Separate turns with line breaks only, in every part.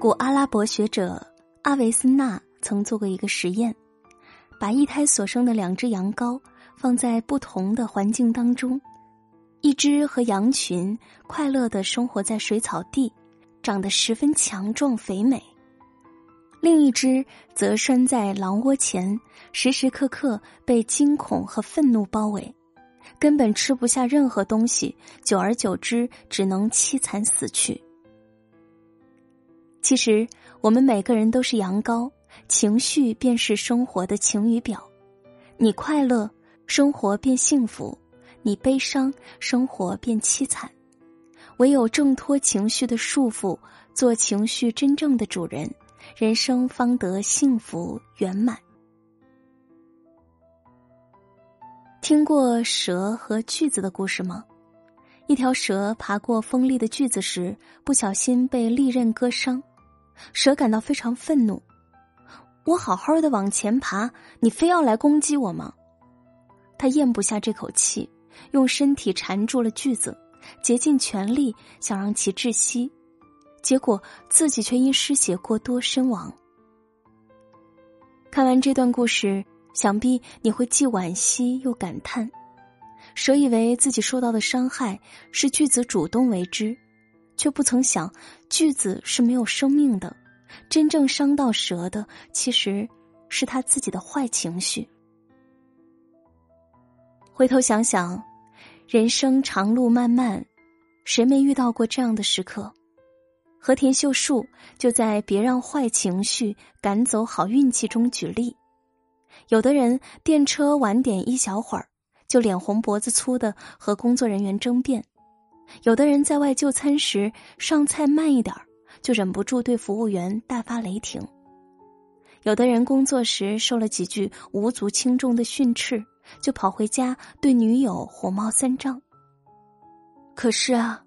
古阿拉伯学者阿维斯纳曾做过一个实验，把一胎所生的两只羊羔放在不同的环境当中，一只和羊群快乐的生活在水草地，长得十分强壮肥美；另一只则拴在狼窝前，时时刻刻被惊恐和愤怒包围。根本吃不下任何东西，久而久之，只能凄惨死去。其实，我们每个人都是羊羔，情绪便是生活的晴雨表。你快乐，生活便幸福；你悲伤，生活便凄惨。唯有挣脱情绪的束缚，做情绪真正的主人，人生方得幸福圆满。听过蛇和锯子的故事吗？一条蛇爬过锋利的锯子时，不小心被利刃割伤，蛇感到非常愤怒。我好好的往前爬，你非要来攻击我吗？他咽不下这口气，用身体缠住了锯子，竭尽全力想让其窒息，结果自己却因失血过多身亡。看完这段故事。想必你会既惋惜又感叹，蛇以为自己受到的伤害是巨子主动为之，却不曾想句子是没有生命的，真正伤到蛇的其实是他自己的坏情绪。回头想想，人生长路漫漫，谁没遇到过这样的时刻？和田秀树就在《别让坏情绪赶走好运气》中举例。有的人电车晚点一小会儿，就脸红脖子粗的和工作人员争辩；有的人在外就餐时上菜慢一点儿，就忍不住对服务员大发雷霆；有的人工作时受了几句无足轻重的训斥，就跑回家对女友火冒三丈。可是啊，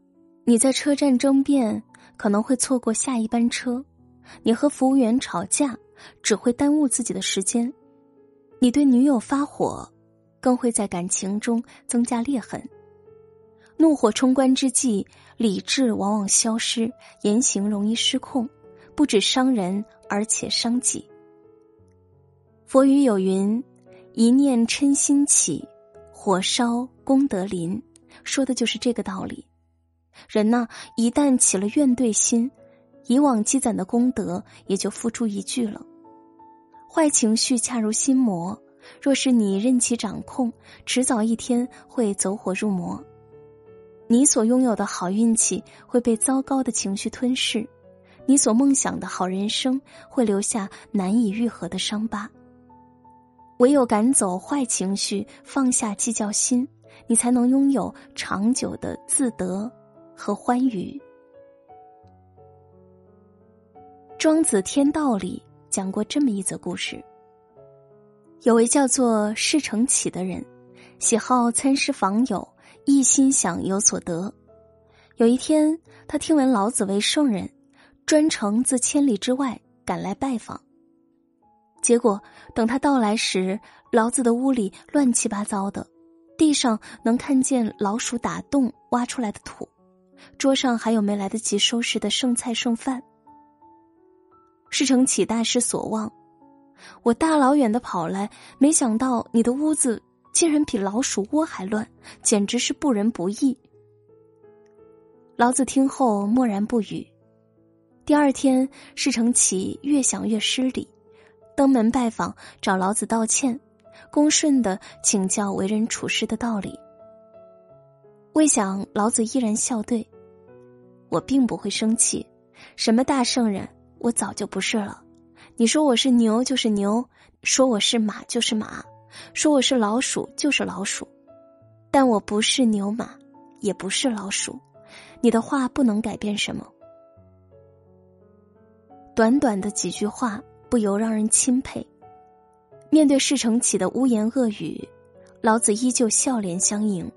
你在车站争辩可能会错过下一班车，你和服务员吵架只会耽误自己的时间。你对女友发火，更会在感情中增加裂痕。怒火冲冠之际，理智往往消失，言行容易失控，不止伤人，而且伤己。佛语有云：“一念嗔心起，火烧功德林。”说的就是这个道理。人呢，一旦起了怨怼心，以往积攒的功德也就付诸一炬了。坏情绪恰如心魔，若是你任其掌控，迟早一天会走火入魔。你所拥有的好运气会被糟糕的情绪吞噬，你所梦想的好人生会留下难以愈合的伤疤。唯有赶走坏情绪，放下计较心，你才能拥有长久的自得和欢愉。庄子天道里。讲过这么一则故事。有位叫做释成启的人，喜好参师访友，一心想有所得。有一天，他听闻老子为圣人，专程自千里之外赶来拜访。结果，等他到来时，老子的屋里乱七八糟的，地上能看见老鼠打洞挖出来的土，桌上还有没来得及收拾的剩菜剩饭。事成启大失所望，我大老远的跑来，没想到你的屋子竟然比老鼠窝还乱，简直是不仁不义。老子听后默然不语。第二天，事成启越想越失礼，登门拜访，找老子道歉，恭顺的请教为人处事的道理。未想老子依然笑对：“我并不会生气，什么大圣人。”我早就不是了，你说我是牛就是牛，说我是马就是马，说我是老鼠就是老鼠，但我不是牛马，也不是老鼠，你的话不能改变什么。短短的几句话，不由让人钦佩。面对事成启的污言恶语，老子依旧笑脸相迎，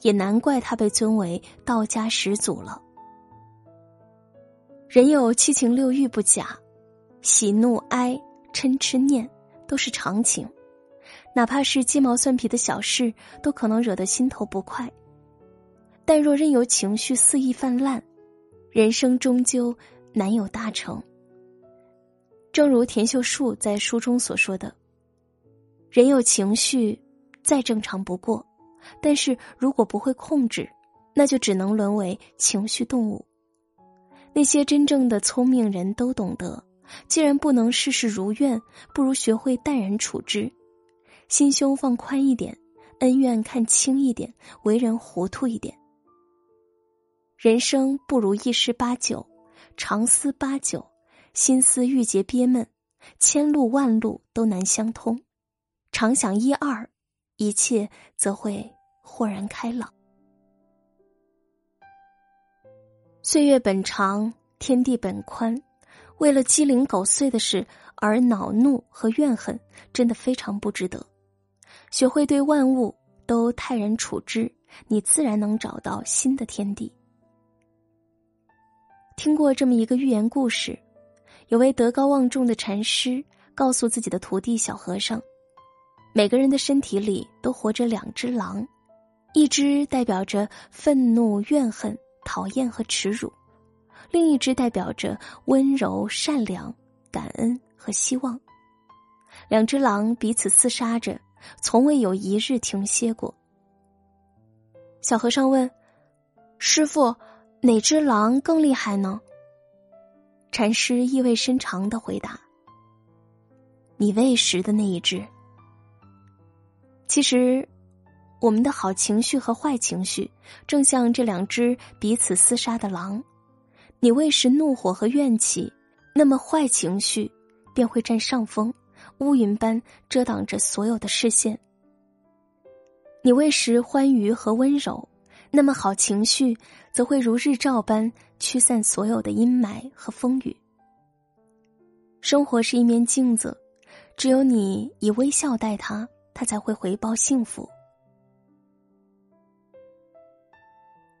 也难怪他被尊为道家始祖了。人有七情六欲不假，喜怒哀嗔痴念都是常情，哪怕是鸡毛蒜皮的小事，都可能惹得心头不快。但若任由情绪肆意泛滥，人生终究难有大成。正如田秀树在书中所说的：“人有情绪，再正常不过，但是如果不会控制，那就只能沦为情绪动物。那些真正的聪明人都懂得，既然不能事事如愿，不如学会淡然处之，心胸放宽一点，恩怨看轻一点，为人糊涂一点。人生不如意事八九，常思八九。”心思郁结憋闷，千路万路都难相通。常想一二，一切则会豁然开朗。岁月本长，天地本宽，为了鸡零狗碎的事而恼怒和怨恨，真的非常不值得。学会对万物都泰然处之，你自然能找到新的天地。听过这么一个寓言故事。有位德高望重的禅师告诉自己的徒弟小和尚：“每个人的身体里都活着两只狼，一只代表着愤怒、怨恨、讨厌和耻辱，另一只代表着温柔、善良、感恩和希望。两只狼彼此厮杀着，从未有一日停歇过。”小和尚问：“师傅，哪只狼更厉害呢？”禅师意味深长的回答：“你喂食的那一只。其实，我们的好情绪和坏情绪，正像这两只彼此厮杀的狼。你喂食怒火和怨气，那么坏情绪便会占上风，乌云般遮挡着所有的视线。你喂食欢愉和温柔。”那么好情绪则会如日照般驱散所有的阴霾和风雨。生活是一面镜子，只有你以微笑待它，它才会回报幸福。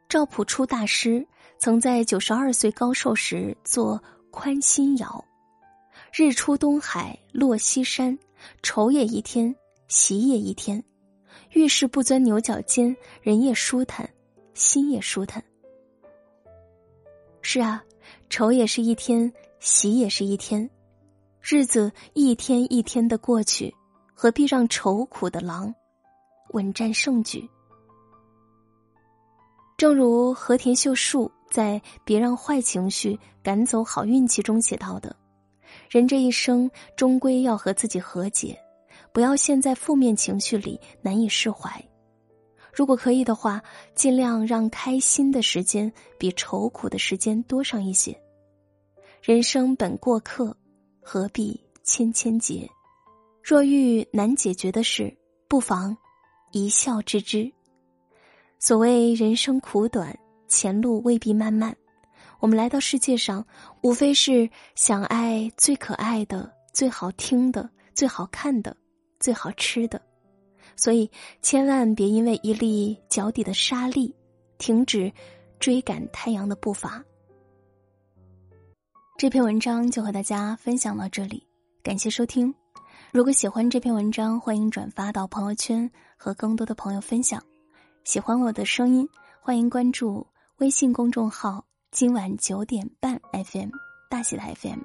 赵朴初大师曾在九十二岁高寿时做《宽心谣》：“日出东海落西山，愁也一天，喜也一天。遇事不钻牛角尖，人也舒坦。”心也舒坦。是啊，愁也是一天，喜也是一天，日子一天一天的过去，何必让愁苦的狼稳占胜局？正如和田秀树在《别让坏情绪赶走好运气》中写到的：“人这一生终归要和自己和解，不要陷在负面情绪里难以释怀。”如果可以的话，尽量让开心的时间比愁苦的时间多上一些。人生本过客，何必千千结？若遇难解决的事，不妨一笑置之。所谓人生苦短，前路未必漫漫。我们来到世界上，无非是想爱最可爱的、最好听的、最好看的、最好吃的。所以，千万别因为一粒脚底的沙粒，停止追赶太阳的步伐。这篇文章就和大家分享到这里，感谢收听。如果喜欢这篇文章，欢迎转发到朋友圈和更多的朋友分享。喜欢我的声音，欢迎关注微信公众号“今晚九点半 FM” 大写的 FM，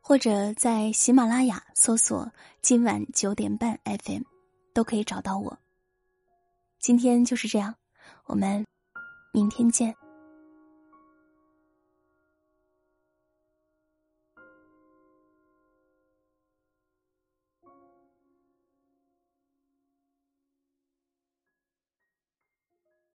或者在喜马拉雅搜索“今晚九点半 FM”。都可以找到我。今天就是这样，我们明天见。